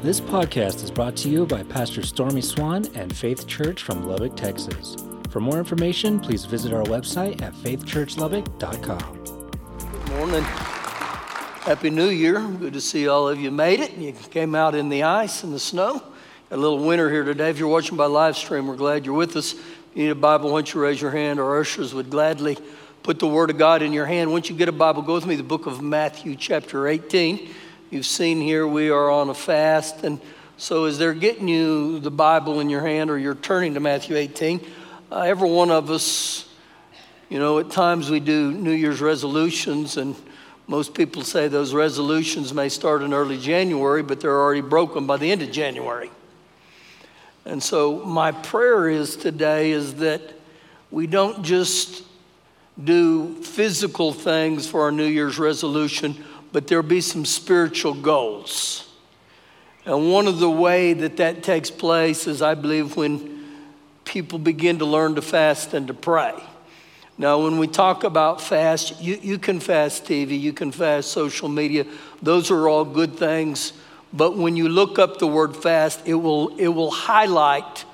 This podcast is brought to you by Pastor Stormy Swan and Faith Church from Lubbock, Texas. For more information, please visit our website at faithchurchlubbock.com. Good morning. Happy New Year. Good to see all of you made it. You came out in the ice and the snow. A little winter here today. If you're watching by live stream, we're glad you're with us. If you need a Bible, why don't you raise your hand? Our ushers would gladly put the Word of God in your hand. Once you get a Bible, go with me the book of Matthew, chapter 18. You've seen here we are on a fast. And so, as they're getting you the Bible in your hand or you're turning to Matthew 18, uh, every one of us, you know, at times we do New Year's resolutions, and most people say those resolutions may start in early January, but they're already broken by the end of January. And so my prayer is today is that we don't just do physical things for our New Year's resolution, but there'll be some spiritual goals. And one of the way that that takes place is I believe when people begin to learn to fast and to pray. Now, when we talk about fast, you, you can fast TV, you can fast social media. Those are all good things. But when you look up the word fast, it will, it will highlight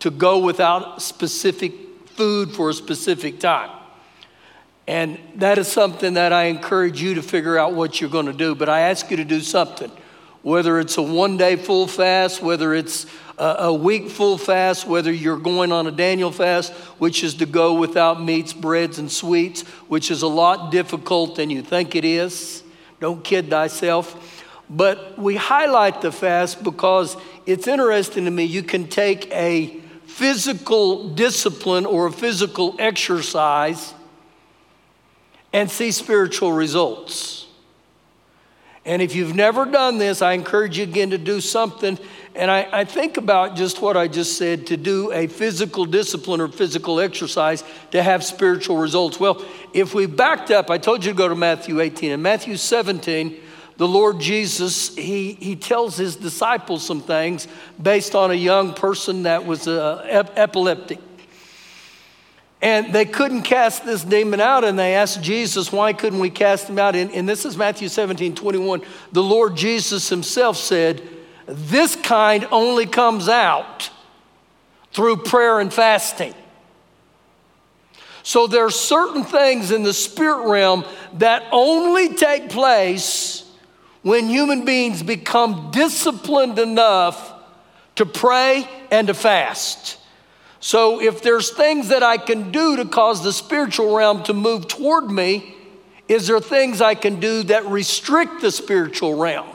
to go without specific food for a specific time. And that is something that I encourage you to figure out what you're going to do. But I ask you to do something, whether it's a one day full fast, whether it's a, week full fast, whether you're going on a Daniel fast, which is to go without meats, breads, and sweets, which is a lot difficult than you think it is. Don't kid thyself. But we highlight the fast because it's interesting to me. You can take a physical discipline or a physical exercise and see spiritual results. And if you've never done this, I encourage you again to do something. And I, I, think about just what I just said to do a physical discipline or physical exercise to have spiritual results. Well, if we backed up, I told you to go to Matthew 18. In Matthew 17, the Lord Jesus, he, he tells his disciples some things based on a young person that was uh, ep- epileptic. And they couldn't cast this demon out, and they asked Jesus, Why couldn't we cast him out? And, and this is Matthew 17 21. The Lord Jesus himself said, This kind only comes out through prayer and fasting. So there are certain things in the spirit realm that only take place when human beings become disciplined enough to pray and to fast. So, if there's things that I can do to cause the spiritual realm to move toward me, is there things I can do that restrict the spiritual realm?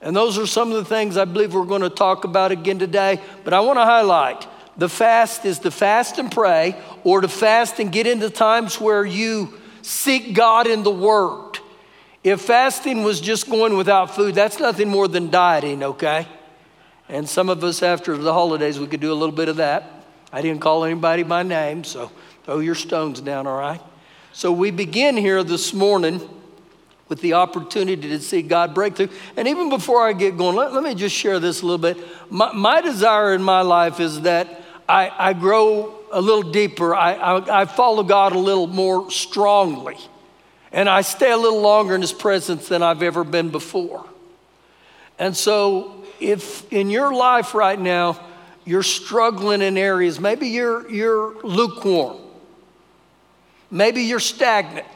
And those are some of the things I believe we're going to talk about again today. But I want to highlight the fast is to fast and pray, or to fast and get into times where you seek God in the Word. If fasting was just going without food, that's nothing more than dieting, okay? And some of us, after the holidays, we could do a little bit of that. I didn't call anybody by name, so throw your stones down, all right? So we begin here this morning with the opportunity to see God break through. And even before I get going, let, let me just share this a little bit. My, my desire in my life is that I, I grow a little deeper, I, I, I follow God a little more strongly. And I stay a little longer in His presence than I've ever been before. And so, if in your life right now you're struggling in areas, maybe you're, you're lukewarm, maybe you're stagnant,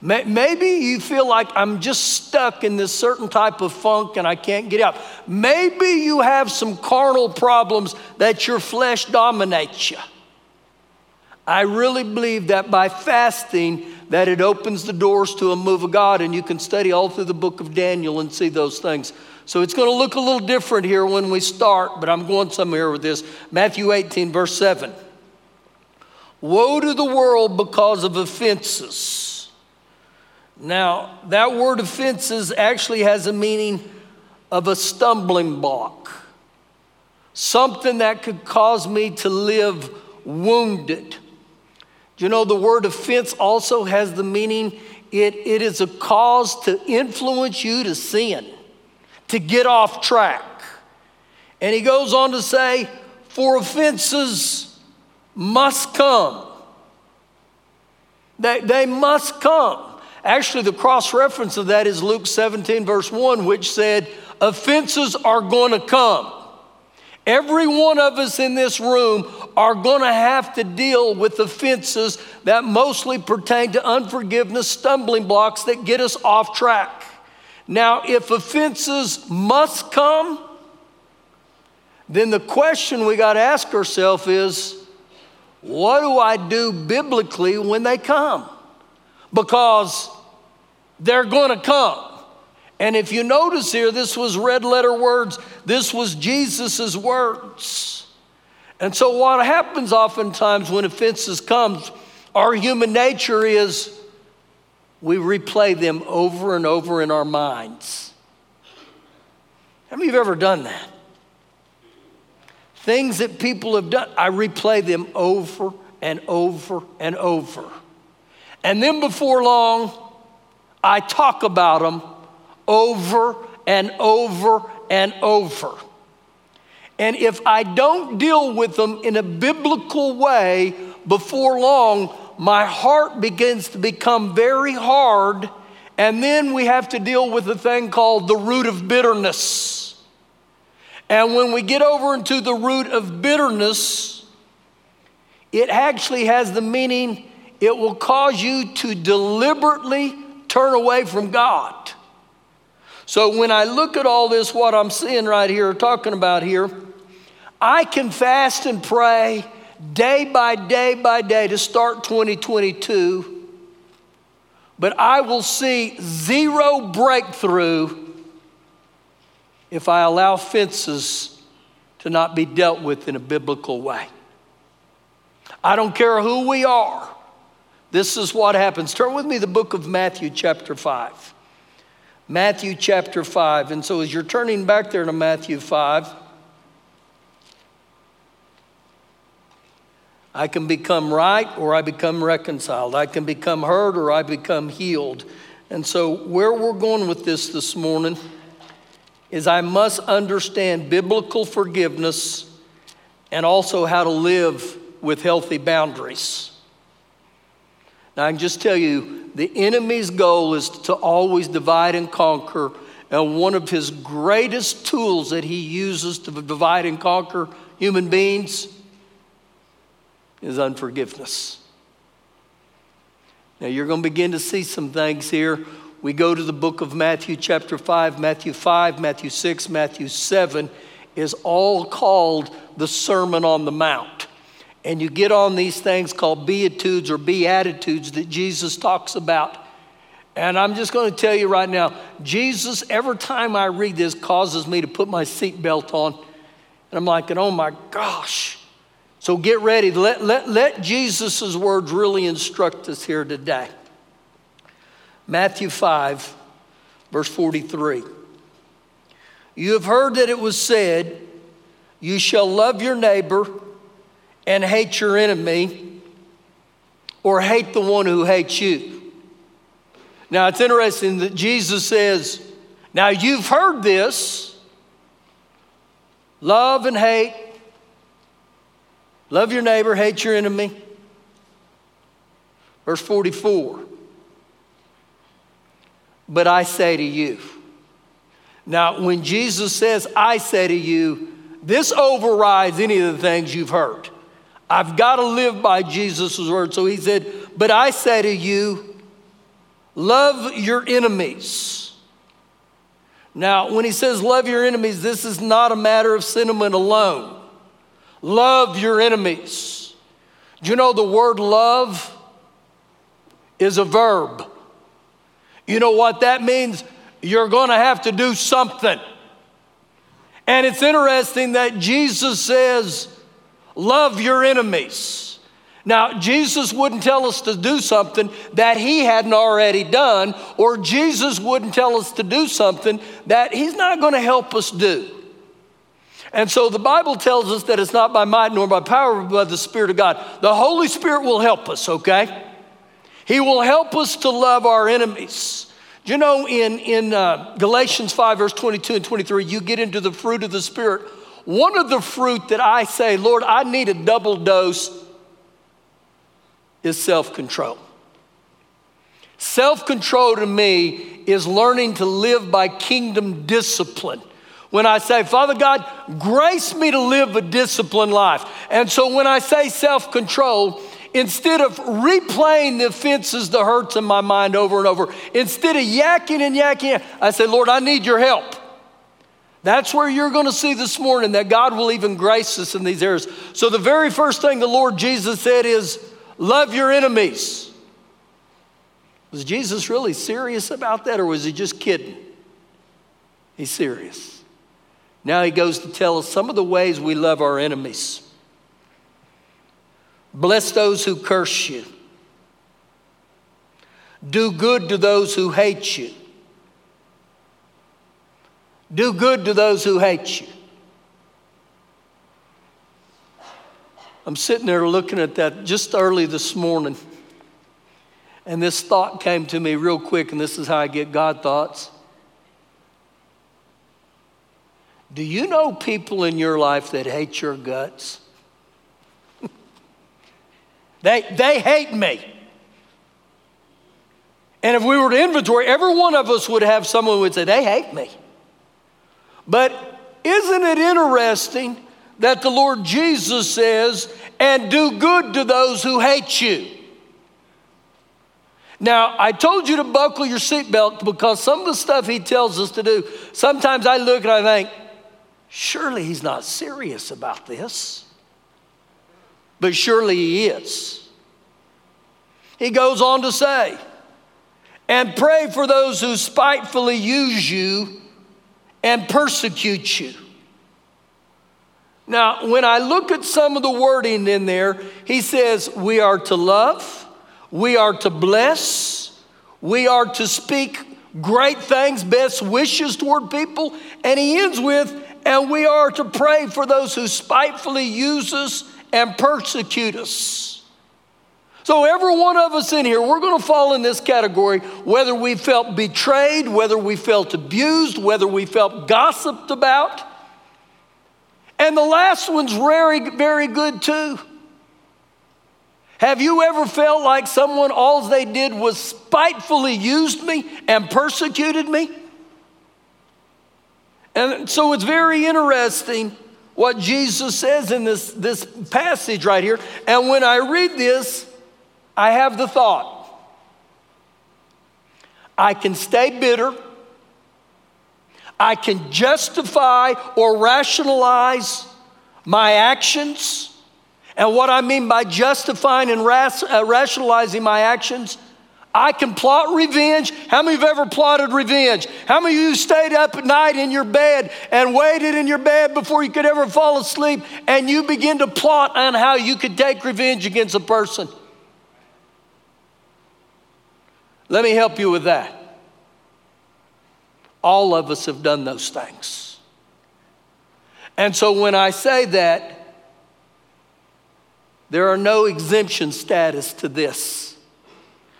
maybe you feel like I'm just stuck in this certain type of funk and I can't get out. Maybe you have some carnal problems that your flesh dominates you. I really believe that by fasting, that it opens the doors to a move of God, and you can study all through the book of Daniel and see those things. So it's going to look a little different here when we start, but I'm going somewhere with this. Matthew 18, verse 7. Woe to the world because of offenses. Now, that word offenses actually has a meaning of a stumbling block, something that could cause me to live wounded you know the word offense also has the meaning it, it is a cause to influence you to sin, to get off track. And he goes on to say, for offenses must come. They, they must come. Actually, the cross reference of that is Luke 17, verse 1, which said, offenses are going to come. Every one of us in this room are going to have to deal with offenses that mostly pertain to unforgiveness, stumbling blocks that get us off track. Now, if offenses must come, then the question we got to ask ourselves is what do I do biblically when they come? Because they're going to come. And if you notice here, this was red letter words, this was Jesus' words. And so, what happens oftentimes when offenses come, our human nature is we replay them over and over in our minds. How many of you have ever done that? Things that people have done, I replay them over and over and over. And then before long, I talk about them over and over and over. And if I don't deal with them in a biblical way before long, my heart begins to become very hard. And then we have to deal with a thing called the root of bitterness. And when we get over into the root of bitterness, it actually has the meaning it will cause you to deliberately turn away from God. So when I look at all this, what I'm seeing right here, talking about here, I can fast and pray day by day by day to start 2022, but I will see zero breakthrough if I allow fences to not be dealt with in a biblical way. I don't care who we are. This is what happens. Turn with me the book of Matthew, chapter 5. Matthew, chapter 5. And so as you're turning back there to Matthew 5, I can become right or I become reconciled. I can become hurt or I become healed. And so, where we're going with this this morning is I must understand biblical forgiveness and also how to live with healthy boundaries. Now, I can just tell you the enemy's goal is to always divide and conquer. And one of his greatest tools that he uses to divide and conquer human beings is unforgiveness. Now, you're going to begin to see some things here we go to the book of Matthew, chapter 5, Matthew 5, Matthew 6, Matthew 7 is all called the Sermon on the Mount. And you get on these things called Beatitudes or Beatitudes that Jesus talks about. And I'm just going to tell you right now, Jesus, every time I read this, causes me to put my seatbelt on. And I'm like, oh my gosh. So get ready. Let, let, let Jesus' words really instruct us here today. Matthew 5, verse 43. You have heard that it was said, You shall love your neighbor and hate your enemy, or hate the one who hates you. Now it's interesting that Jesus says, Now you've heard this love and hate, love your neighbor, hate your enemy. Verse 44 but I say to you. Now, when Jesus says, I say to you, this overrides any of the things you've heard. I've got to live by Jesus' word. So he said, But I say to you, love your enemies. Now, when he says love your enemies, this is not a matter of sentiment alone. Love your enemies. Do you know the word love is a verb? You know what that means? You're going to have to do something. And it's interesting that Jesus says, Love your enemies. Now, Jesus wouldn't tell us to do something that he hadn't already done, or Jesus wouldn't tell us to do something that he's not going to help us do. And so the Bible tells us that it's not by might nor by power, but by the Spirit of God. The Holy Spirit will help us, okay? He will help us to love our enemies. Do you know in, in uh, Galatians 5, verse 22 and 23, you get into the fruit of the Spirit. One of the fruit that I say, Lord, I need a double dose is self control. Self control to me is learning to live by kingdom discipline. When I say, Father God, grace me to live a disciplined life. And so when I say self control, instead of replaying the offenses, the hurts in my mind over and over, instead of yakking and yakking, I say, Lord, I need your help. That's where you're going to see this morning that God will even grace us in these areas. So, the very first thing the Lord Jesus said is, Love your enemies. Was Jesus really serious about that, or was he just kidding? He's serious. Now he goes to tell us some of the ways we love our enemies. Bless those who curse you. Do good to those who hate you. Do good to those who hate you. I'm sitting there looking at that just early this morning, and this thought came to me real quick, and this is how I get God thoughts. Do you know people in your life that hate your guts? they, they hate me. And if we were to inventory, every one of us would have someone who would say, They hate me. But isn't it interesting that the Lord Jesus says, and do good to those who hate you? Now, I told you to buckle your seatbelt because some of the stuff he tells us to do, sometimes I look and I think, surely he's not serious about this. But surely he is. He goes on to say, and pray for those who spitefully use you and persecute you. Now, when I look at some of the wording in there, he says, We are to love, we are to bless, we are to speak great things, best wishes toward people. And he ends with, And we are to pray for those who spitefully use us and persecute us. So, every one of us in here, we're going to fall in this category whether we felt betrayed, whether we felt abused, whether we felt gossiped about. And the last one's very, very good too. Have you ever felt like someone, all they did was spitefully used me and persecuted me? And so it's very interesting what Jesus says in this, this passage right here. And when I read this, I have the thought I can stay bitter, I can justify or rationalize my actions. And what I mean by justifying and uh, rationalizing my actions, I can plot revenge. How many of you have ever plotted revenge? How many of you stayed up at night in your bed and waited in your bed before you could ever fall asleep and you begin to plot on how you could take revenge against a person? Let me help you with that. All of us have done those things. And so when I say that, there are no exemption status to this.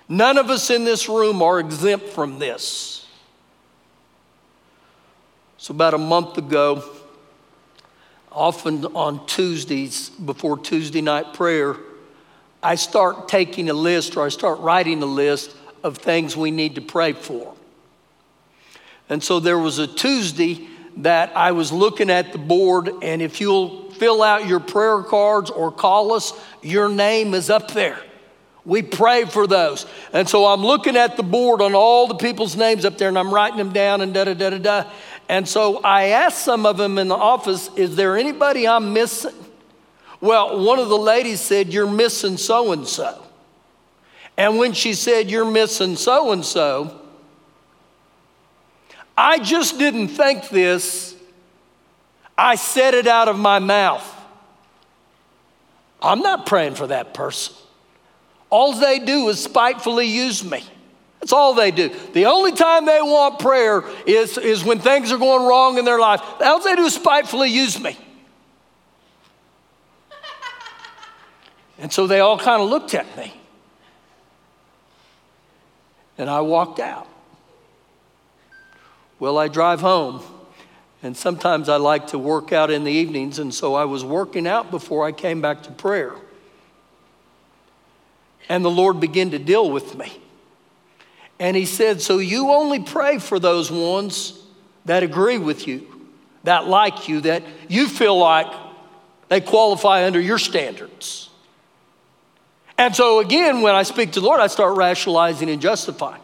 None of us in this room are exempt from this. So, about a month ago, often on Tuesdays, before Tuesday night prayer, I start taking a list or I start writing a list of things we need to pray for. And so there was a Tuesday that I was looking at the board, and if you'll fill out your prayer cards or call us, your name is up there. We pray for those. And so I'm looking at the board on all the people's names up there, and I'm writing them down and da da da da da. And so I asked some of them in the office, Is there anybody I'm missing? Well, one of the ladies said, You're missing so and so. And when she said, You're missing so and so, I just didn't think this. I said it out of my mouth. I'm not praying for that person. All they do is spitefully use me. That's all they do. The only time they want prayer is, is when things are going wrong in their life. All they do is spitefully use me. And so they all kind of looked at me. And I walked out. Well, I drive home, and sometimes I like to work out in the evenings, and so I was working out before I came back to prayer. And the Lord began to deal with me. And he said, So you only pray for those ones that agree with you, that like you, that you feel like they qualify under your standards. And so, again, when I speak to the Lord, I start rationalizing and justifying.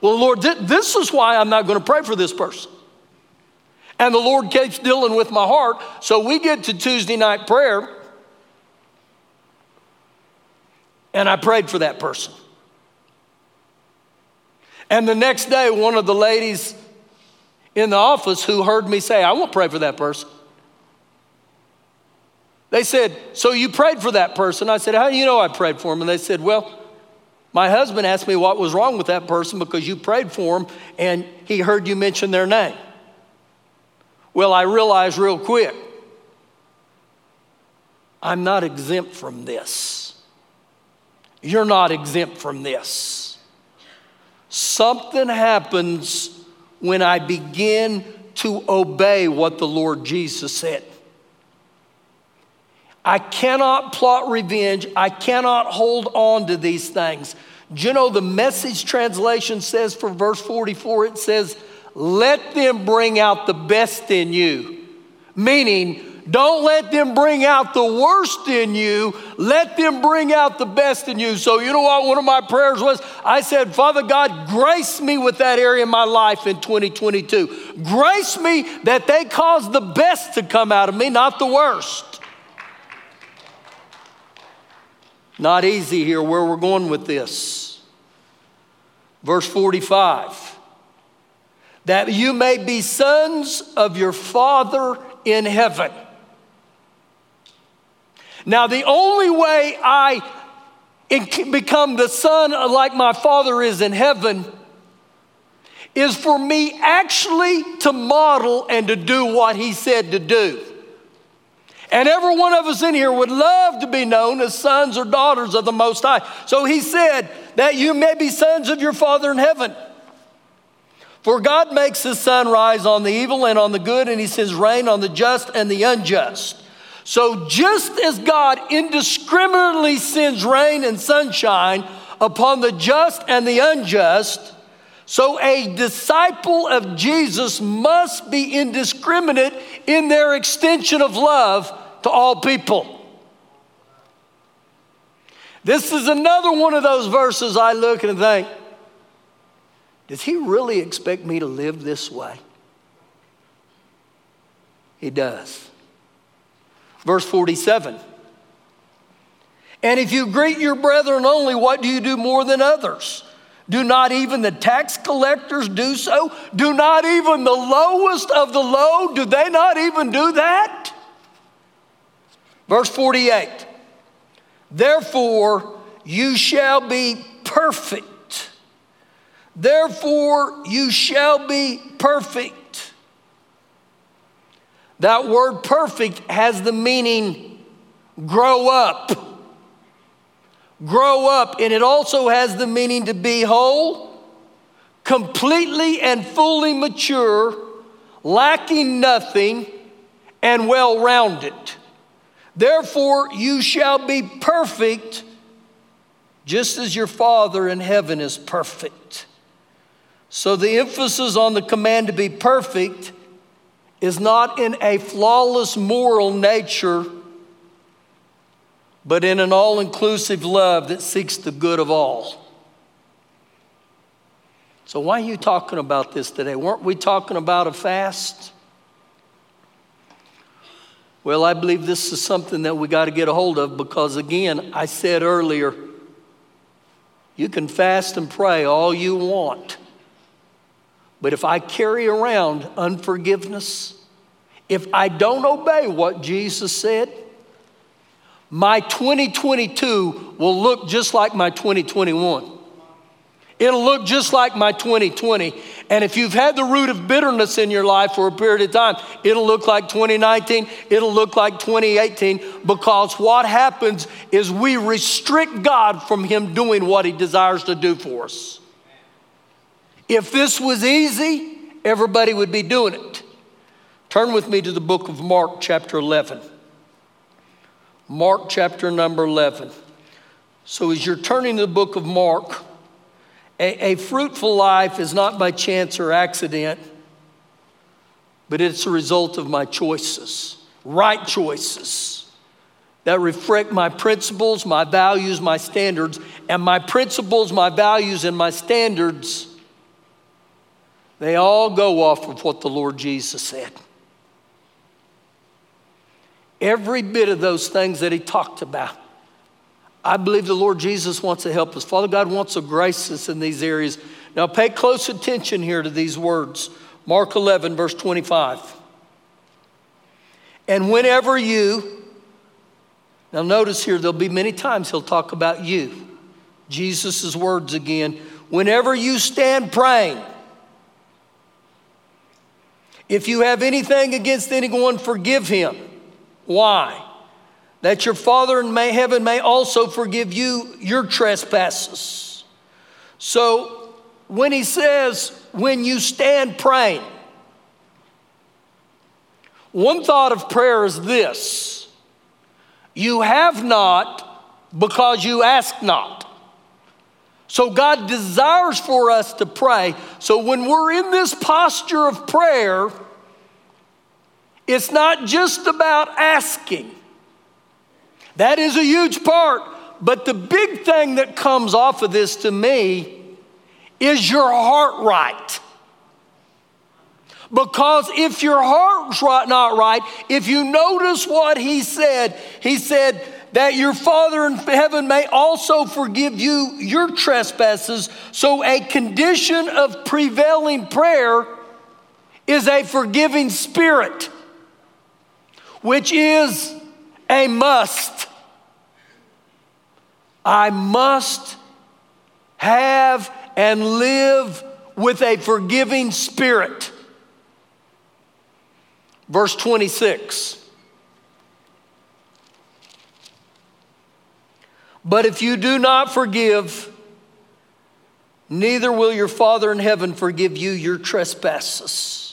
Well, Lord, th- this is why I'm not going to pray for this person. And the Lord keeps dealing with my heart. So we get to Tuesday night prayer, and I prayed for that person. And the next day, one of the ladies in the office who heard me say, I won't pray for that person. They said, So you prayed for that person? I said, How do you know I prayed for him? And they said, Well, my husband asked me what was wrong with that person because you prayed for him and he heard you mention their name. Well, I realized real quick, I'm not exempt from this. You're not exempt from this. Something happens when I begin to obey what the Lord Jesus said. I cannot plot revenge. I cannot hold on to these things. Do you know the message translation says for verse 44? It says, Let them bring out the best in you. Meaning, don't let them bring out the worst in you. Let them bring out the best in you. So, you know what? One of my prayers was I said, Father God, grace me with that area in my life in 2022. Grace me that they cause the best to come out of me, not the worst. Not easy here where we're going with this. Verse 45 that you may be sons of your Father in heaven. Now, the only way I become the son like my Father is in heaven is for me actually to model and to do what He said to do. And every one of us in here would love to be known as sons or daughters of the Most High. So he said that you may be sons of your Father in heaven. For God makes his sun rise on the evil and on the good, and he sends rain on the just and the unjust. So just as God indiscriminately sends rain and sunshine upon the just and the unjust, so a disciple of Jesus must be indiscriminate in their extension of love to all people. This is another one of those verses I look and think, does he really expect me to live this way? He does. Verse 47. And if you greet your brethren only, what do you do more than others? Do not even the tax collectors do so? Do not even the lowest of the low, do they not even do that? Verse 48 Therefore you shall be perfect. Therefore you shall be perfect. That word perfect has the meaning grow up grow up, and it also has the meaning to be whole, completely and fully mature, lacking nothing, and well rounded. Therefore, you shall be perfect, just as your Father in heaven is perfect. So, the emphasis on the command to be perfect is not in a flawless moral nature but in an all inclusive love that seeks the good of all. So, why are you talking about this today? Weren't we talking about a fast? Well, I believe this is something that we got to get a hold of because, again, I said earlier, you can fast and pray all you want. But if I carry around unforgiveness, if I don't obey what Jesus said, my 2022 will look just like my 2021. It'll look just like my 2020. And if you've had the root of bitterness in your life for a period of time, it'll look like 2019, it'll look like 2018, because what happens is we restrict God from Him doing what He desires to do for us. If this was easy, everybody would be doing it. Turn with me to the book of Mark, chapter 11. Mark chapter number 11. So, as you're turning to the book of Mark, A, a fruitful life is not by chance or accident, but it's a result of my choices, right choices that reflect my principles, my values, my standards. And my principles, my values, and my standards, they all go off of what the Lord Jesus said. Every bit of those things that he talked about. I believe the Lord Jesus wants to help us. Father God wants to grace us in these areas. Now, pay close attention here to these words Mark 11, verse 25. And whenever you, now notice here, there'll be many times he'll talk about you. Jesus' words again. Whenever you stand praying, if you have anything against anyone, forgive him. Why? That your Father in may, heaven may also forgive you your trespasses. So when he says, when you stand praying, one thought of prayer is this you have not because you ask not. So God desires for us to pray. So when we're in this posture of prayer, it's not just about asking. That is a huge part. But the big thing that comes off of this to me is your heart right. Because if your heart's right, not right, if you notice what he said, he said, that your Father in heaven may also forgive you your trespasses. So, a condition of prevailing prayer is a forgiving spirit, which is a must. I must have and live with a forgiving spirit. Verse 26. But if you do not forgive, neither will your Father in heaven forgive you your trespasses.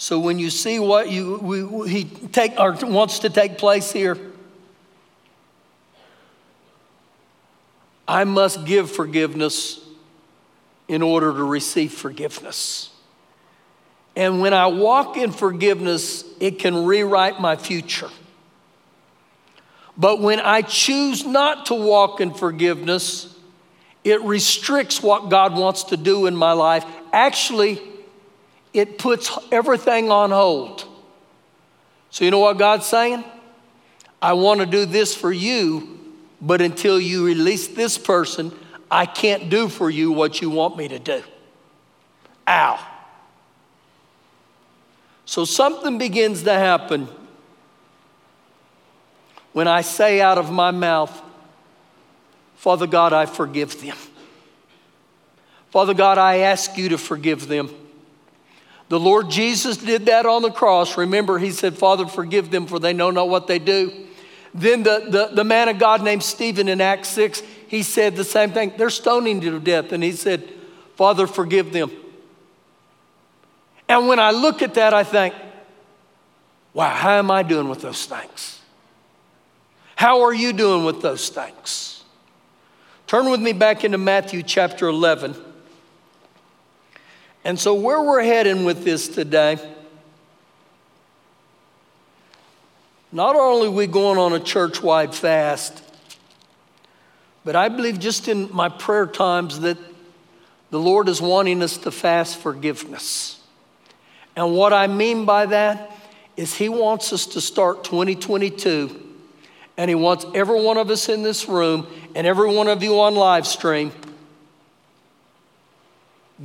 So when you see what you, we, he take, or wants to take place here, I must give forgiveness in order to receive forgiveness. And when I walk in forgiveness, it can rewrite my future. But when I choose not to walk in forgiveness, it restricts what God wants to do in my life. Actually, it puts everything on hold. So, you know what God's saying? I want to do this for you, but until you release this person, I can't do for you what you want me to do. Ow. So, something begins to happen when I say out of my mouth, Father God, I forgive them. Father God, I ask you to forgive them. The Lord Jesus did that on the cross. Remember, he said, Father, forgive them, for they know not what they do. Then the, the, the man of God named Stephen in Acts 6, he said the same thing. They're stoning to death. And he said, Father, forgive them. And when I look at that, I think, wow, how am I doing with those things? How are you doing with those things? Turn with me back into Matthew chapter 11. And so, where we're heading with this today, not only are we going on a church wide fast, but I believe just in my prayer times that the Lord is wanting us to fast forgiveness. And what I mean by that is He wants us to start 2022 and He wants every one of us in this room and every one of you on live stream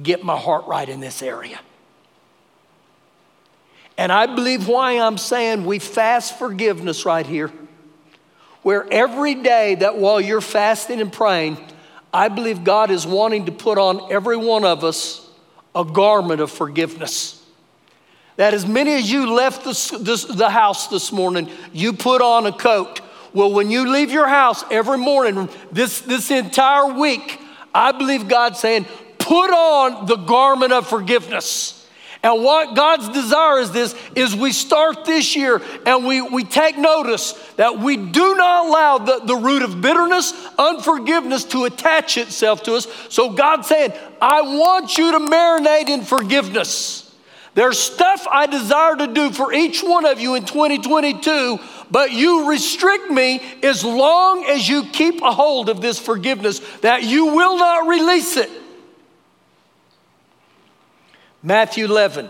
get my heart right in this area. And I believe why I'm saying we fast forgiveness right here, where every day that while you're fasting and praying, I believe God is wanting to put on every one of us a garment of forgiveness. That as many as you left the, the, the house this morning, you put on a coat well, when you leave your house every morning, this, this entire week, I believe God's saying, put on the garment of forgiveness. And what God's desire is this is we start this year and we, we take notice that we do not allow the, the root of bitterness, unforgiveness to attach itself to us. So God's saying, I want you to marinate in forgiveness. There's stuff I desire to do for each one of you in 2022, but you restrict me as long as you keep a hold of this forgiveness, that you will not release it. Matthew 11,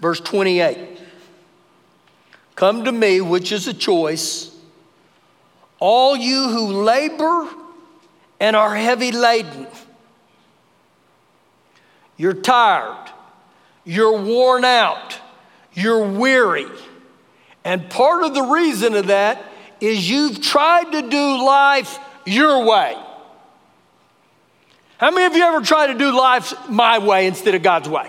verse 28. Come to me, which is a choice, all you who labor and are heavy laden. You're tired, you're worn out, you're weary. And part of the reason of that is you've tried to do life your way. How many of you ever tried to do life my way instead of God's way?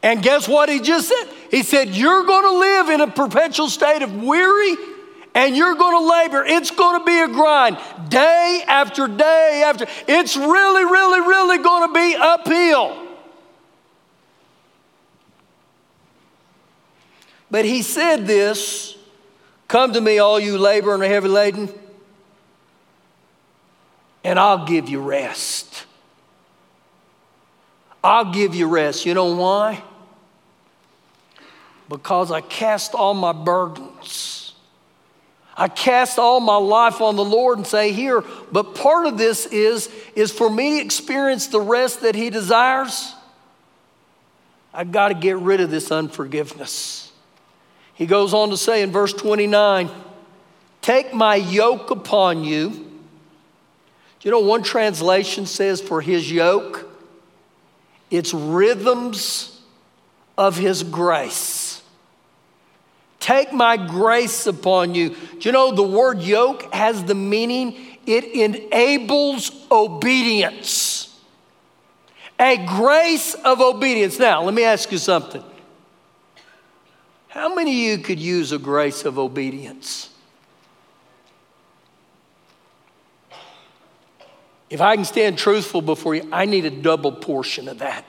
And guess what he just said? He said, You're going to live in a perpetual state of weary and you're going to labor. It's going to be a grind day after day after. It's really, really, really going to be uphill. But he said this Come to me, all you labor and are heavy laden and I'll give you rest. I'll give you rest. You know why? Because I cast all my burdens. I cast all my life on the Lord and say, Here, but part of this is, is for me experience the rest that He desires. I've got to get rid of this unforgiveness. He goes on to say in verse 29 Take my yoke upon you do you know one translation says for his yoke? It's rhythms of his grace. Take my grace upon you. Do you know the word yoke has the meaning it enables obedience. A grace of obedience. Now, let me ask you something. How many of you could use a grace of obedience? If I can stand truthful before you, I need a double portion of that.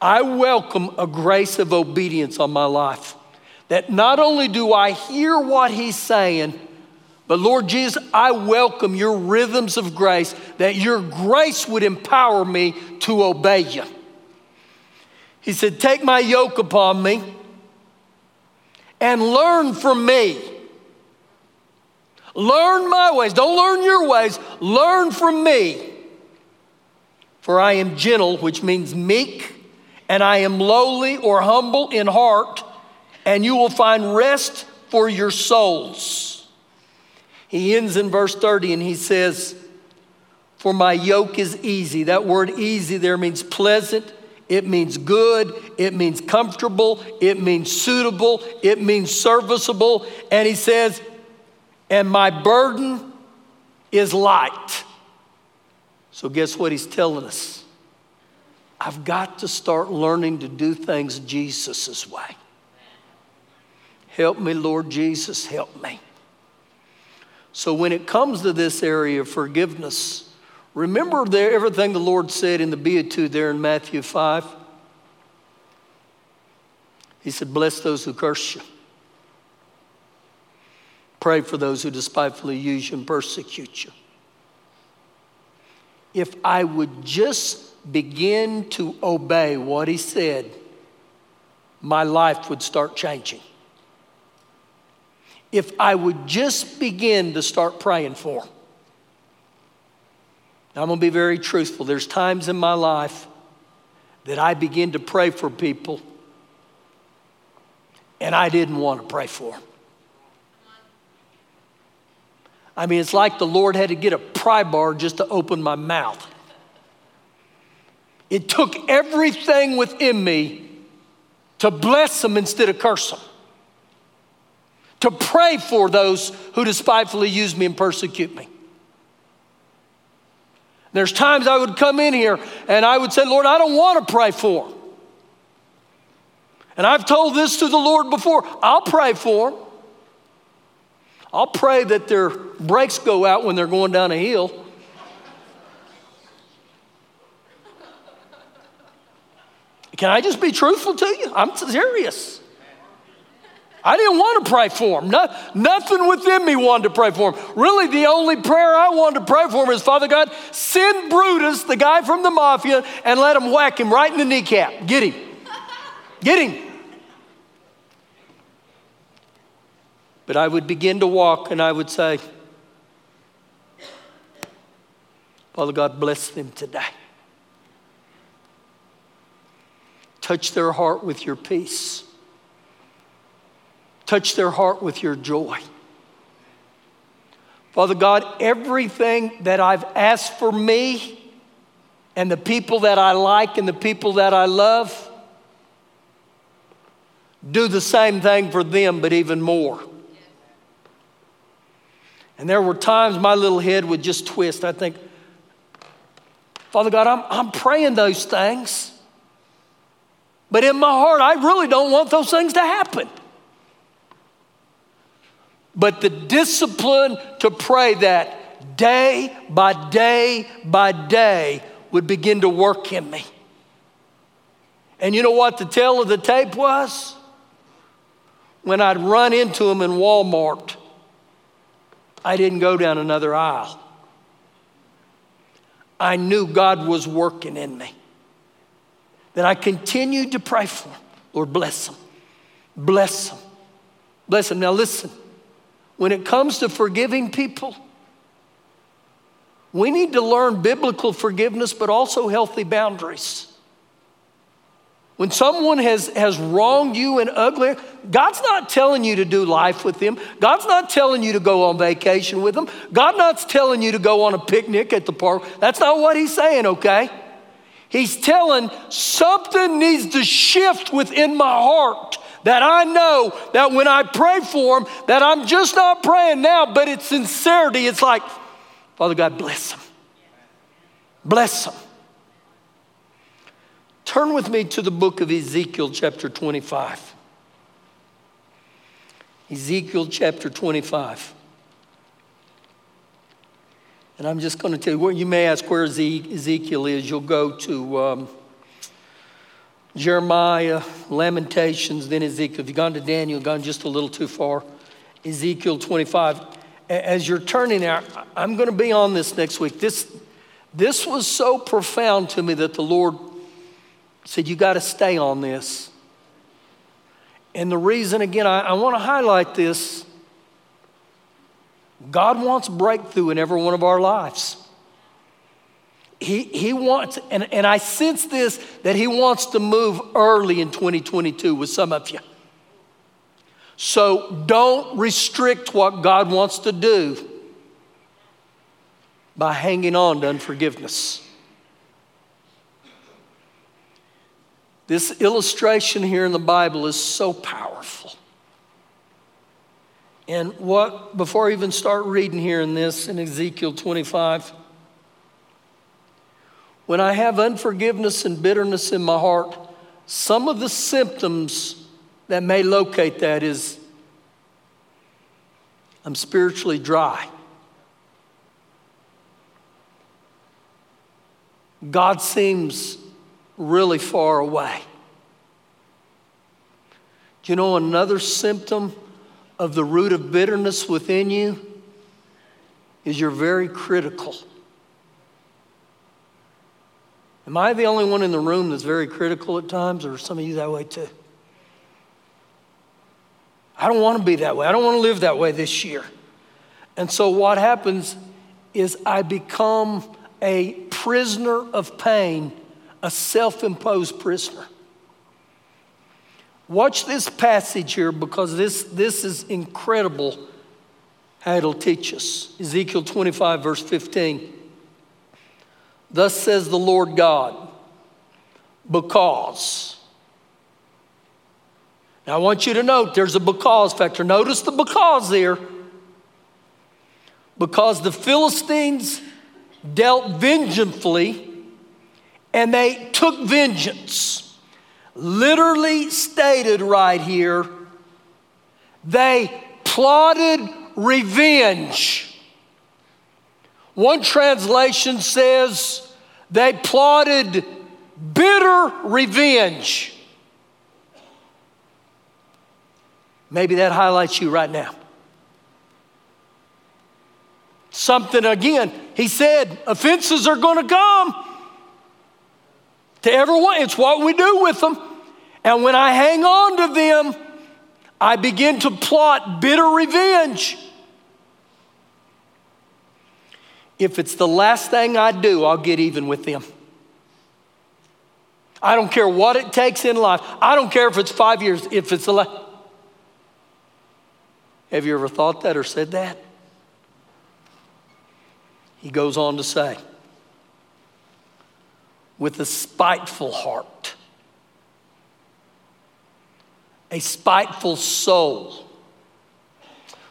I welcome a grace of obedience on my life. That not only do I hear what he's saying, but Lord Jesus, I welcome your rhythms of grace, that your grace would empower me to obey you. He said, Take my yoke upon me and learn from me. Learn my ways. Don't learn your ways. Learn from me. For I am gentle, which means meek, and I am lowly or humble in heart, and you will find rest for your souls. He ends in verse 30 and he says, For my yoke is easy. That word easy there means pleasant, it means good, it means comfortable, it means suitable, it means serviceable. And he says, and my burden is light. So, guess what he's telling us? I've got to start learning to do things Jesus' way. Help me, Lord Jesus, help me. So, when it comes to this area of forgiveness, remember everything the Lord said in the Beatitude there in Matthew 5? He said, Bless those who curse you. Pray for those who despitefully use you and persecute you. If I would just begin to obey what he said, my life would start changing. If I would just begin to start praying for them. Now, I'm going to be very truthful. There's times in my life that I begin to pray for people and I didn't want to pray for them. I mean, it's like the Lord had to get a pry bar just to open my mouth. It took everything within me to bless them instead of curse them, to pray for those who despitefully use me and persecute me. There's times I would come in here and I would say, Lord, I don't want to pray for them. And I've told this to the Lord before I'll pray for them. I'll pray that their brakes go out when they're going down a hill. Can I just be truthful to you? I'm serious. I didn't want to pray for him. No, nothing within me wanted to pray for him. Really, the only prayer I wanted to pray for him is Father God, send Brutus, the guy from the mafia, and let him whack him right in the kneecap. Get him. Get him. But I would begin to walk and I would say, Father God, bless them today. Touch their heart with your peace. Touch their heart with your joy. Father God, everything that I've asked for me and the people that I like and the people that I love, do the same thing for them, but even more. And there were times my little head would just twist. I think, Father God, I'm, I'm praying those things. But in my heart, I really don't want those things to happen. But the discipline to pray that day by day by day would begin to work in me. And you know what the tale of the tape was? When I'd run into him in Walmart, I didn't go down another aisle. I knew God was working in me. That I continued to pray for him. Lord, bless him. Bless him. Bless him. Now, listen, when it comes to forgiving people, we need to learn biblical forgiveness, but also healthy boundaries. When someone has, has wronged you and ugly, God's not telling you to do life with them. God's not telling you to go on vacation with them. God's not telling you to go on a picnic at the park. That's not what He's saying, okay? He's telling something needs to shift within my heart that I know that when I pray for them, that I'm just not praying now, but it's sincerity. It's like, Father God, bless them. Bless them. Turn with me to the book of Ezekiel, chapter 25. Ezekiel, chapter 25. And I'm just going to tell you, where you may ask where Ezekiel is. You'll go to um, Jeremiah, Lamentations, then Ezekiel. If you've gone to Daniel, gone just a little too far. Ezekiel 25. As you're turning there, I'm going to be on this next week. This, this was so profound to me that the Lord said, You got to stay on this. And the reason, again, I, I want to highlight this God wants breakthrough in every one of our lives. He, he wants, and, and I sense this, that He wants to move early in 2022 with some of you. So don't restrict what God wants to do by hanging on to unforgiveness. This illustration here in the Bible is so powerful. And what, before I even start reading here in this, in Ezekiel 25, when I have unforgiveness and bitterness in my heart, some of the symptoms that may locate that is I'm spiritually dry. God seems really far away. Do you know another symptom of the root of bitterness within you is you're very critical. Am I the only one in the room that's very critical at times, or some of you that way too? I don't want to be that way. I don't want to live that way this year. And so what happens is I become a prisoner of pain a self imposed prisoner. Watch this passage here because this, this is incredible how it'll teach us. Ezekiel 25, verse 15. Thus says the Lord God, because. Now I want you to note there's a because factor. Notice the because there. Because the Philistines dealt vengefully and they took vengeance. Literally stated right here, they plotted revenge. One translation says they plotted bitter revenge. Maybe that highlights you right now. Something again, he said, offenses are going to come to everyone. It's what we do with them. And when I hang on to them, I begin to plot bitter revenge. If it's the last thing I do, I'll get even with them. I don't care what it takes in life. I don't care if it's five years, if it's the last. Have you ever thought that or said that? He goes on to say, with a spiteful heart, a spiteful soul.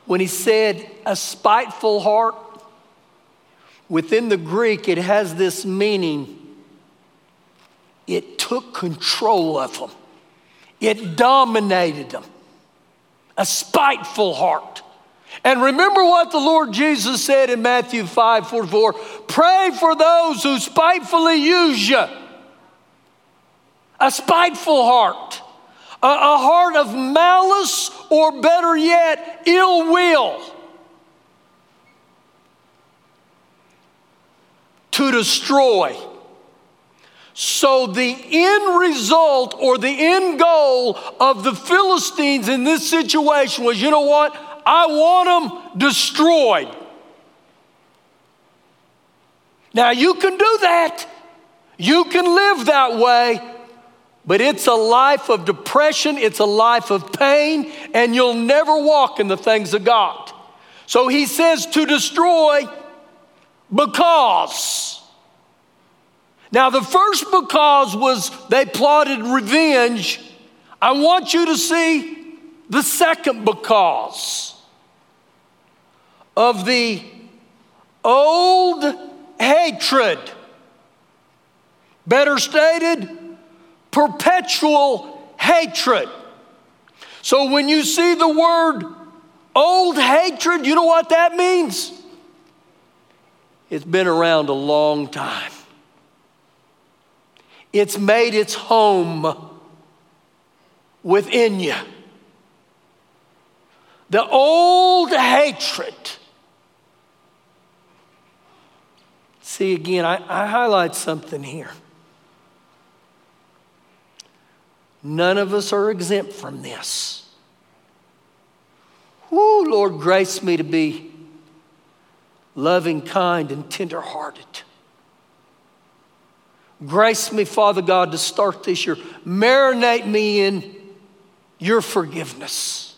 When he said a spiteful heart, within the Greek, it has this meaning it took control of them, it dominated them. A spiteful heart. And remember what the Lord Jesus said in Matthew 5 44 pray for those who spitefully use you. A spiteful heart, a, a heart of malice, or better yet, ill will. To destroy. So, the end result or the end goal of the Philistines in this situation was you know what? I want them destroyed. Now, you can do that. You can live that way, but it's a life of depression, it's a life of pain, and you'll never walk in the things of God. So he says to destroy because. Now, the first because was they plotted revenge. I want you to see the second because of the old hatred. Better stated, perpetual hatred. So when you see the word old hatred, you know what that means? It's been around a long time. It's made its home within you. The old hatred. See, again, I, I highlight something here. None of us are exempt from this. Whoo, Lord, grace me to be loving, kind, and tenderhearted. Grace me, Father God, to start this year. Marinate me in your forgiveness.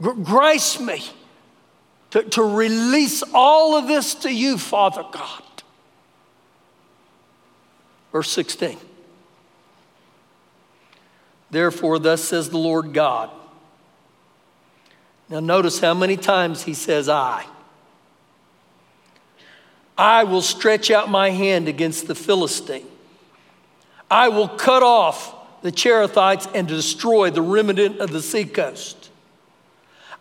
Grace me to, to release all of this to you, Father God. Verse 16. Therefore, thus says the Lord God. Now, notice how many times he says, I. I will stretch out my hand against the Philistine. I will cut off the Cherethites and destroy the remnant of the seacoast.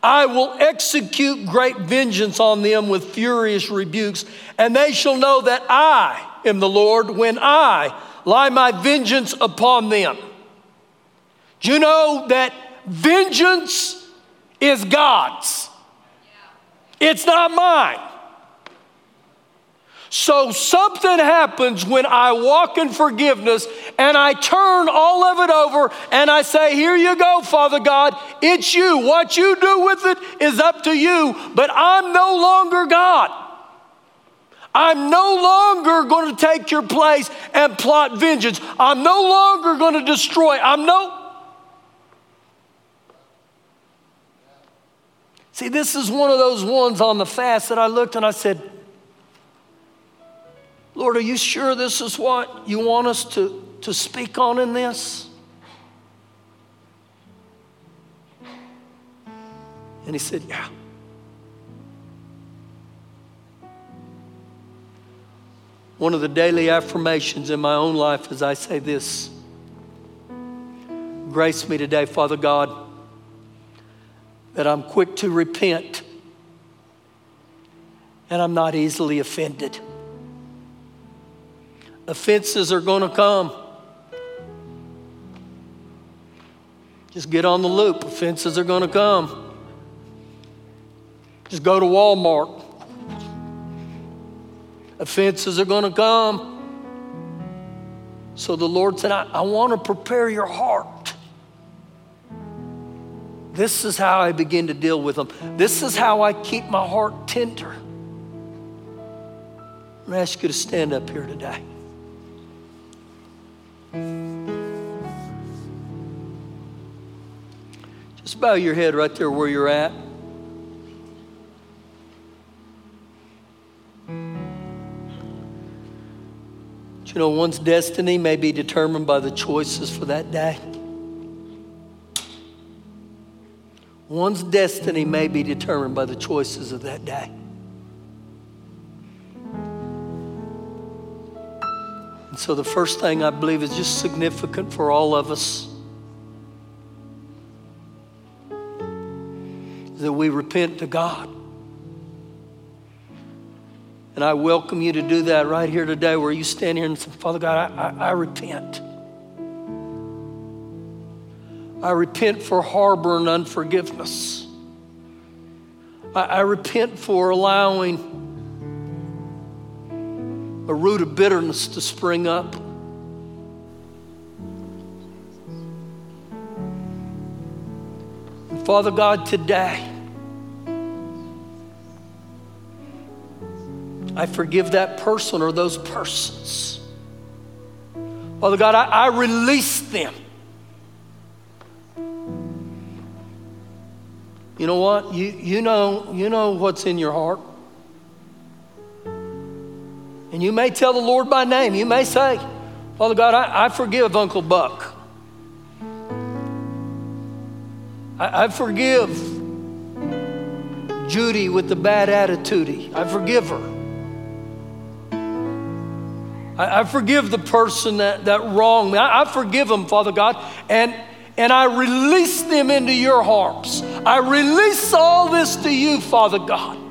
I will execute great vengeance on them with furious rebukes, and they shall know that I am the Lord when I lie my vengeance upon them. Do you know that vengeance is God's? It's not mine. So something happens when I walk in forgiveness and I turn all of it over and I say, Here you go, Father God. It's you. What you do with it is up to you, but I'm no longer God. I'm no longer going to take your place and plot vengeance. I'm no longer going to destroy. I'm no. See, this is one of those ones on the fast that I looked and I said, Lord, are you sure this is what you want us to, to speak on in this? And he said, Yeah. One of the daily affirmations in my own life is I say this Grace me today, Father God, that I'm quick to repent and I'm not easily offended. Offenses are going to come. Just get on the loop. Offenses are going to come. Just go to Walmart. Offenses are going to come. So the Lord said, I, I want to prepare your heart. This is how I begin to deal with them. This is how I keep my heart tender. I'm going to ask you to stand up here today. Just bow your head right there where you're at. you know, one's destiny may be determined by the choices for that day. One's destiny may be determined by the choices of that day. And so, the first thing I believe is just significant for all of us that we repent to God. And I welcome you to do that right here today where you stand here and say, Father God, I, I, I repent. I repent for harboring unforgiveness. I, I repent for allowing a root of bitterness to spring up. And Father God, today, I forgive that person or those persons. Father God, I, I release them. You know what? You, you, know, you know what's in your heart. And you may tell the Lord by name. You may say, Father God, I, I forgive Uncle Buck. I, I forgive Judy with the bad attitude. I forgive her. I, I forgive the person that, that wronged me. I, I forgive them, Father God, and, and I release them into your arms. I release all this to you, Father God.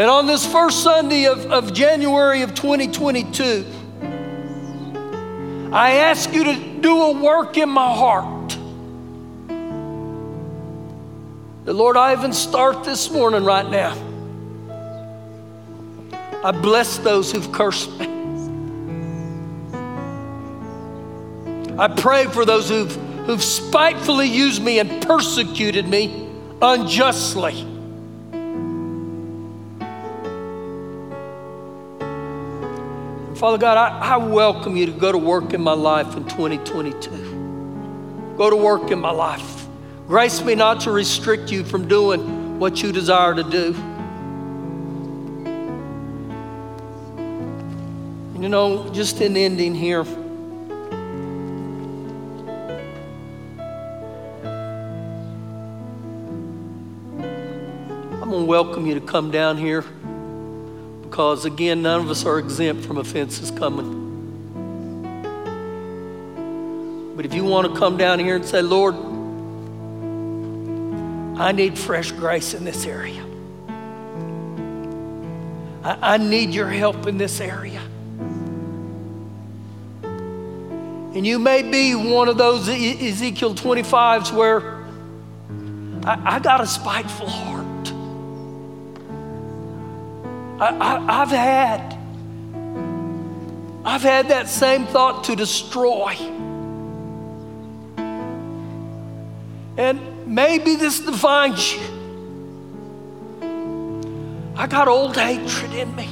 And on this first Sunday of, of January of 2022, I ask you to do a work in my heart. The Lord, I even start this morning right now. I bless those who've cursed me. I pray for those who've, who've spitefully used me and persecuted me unjustly. Father God, I, I, welcome you to go to work in my life in 2022. Go to work in my life. Grace me not to restrict you from doing what you desire to do. You know, just in ending here, I'm going to welcome you to come down here because, again, none of us are exempt from offenses coming. But if you want to come down here and say, Lord, I need fresh grace in this area. I, I need your help in this area. And you may be one of those Ezekiel 25s where I, I got a spiteful heart. I, have had, I've had that same thought to destroy. And maybe this defines you. I got old hatred in me.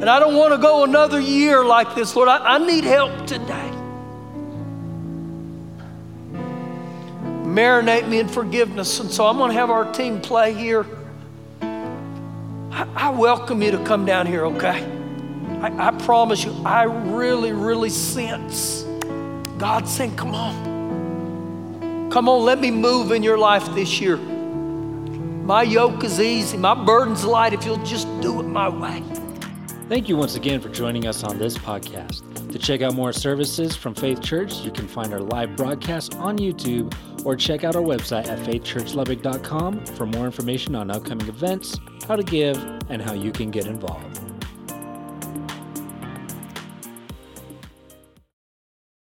And I don't want to go another year like this, Lord. I, I need help today. Marinate me in forgiveness. And so I'm going to have our team play here. I, I welcome you to come down here, okay? I, I promise you, I really, really sense God saying, Come on. Come on, let me move in your life this year. My yoke is easy, my burden's light if you'll just do it my way. Thank you once again for joining us on this podcast. To check out more services from Faith Church, you can find our live broadcast on YouTube or check out our website at faithchurchlubbock.com for more information on upcoming events, how to give, and how you can get involved.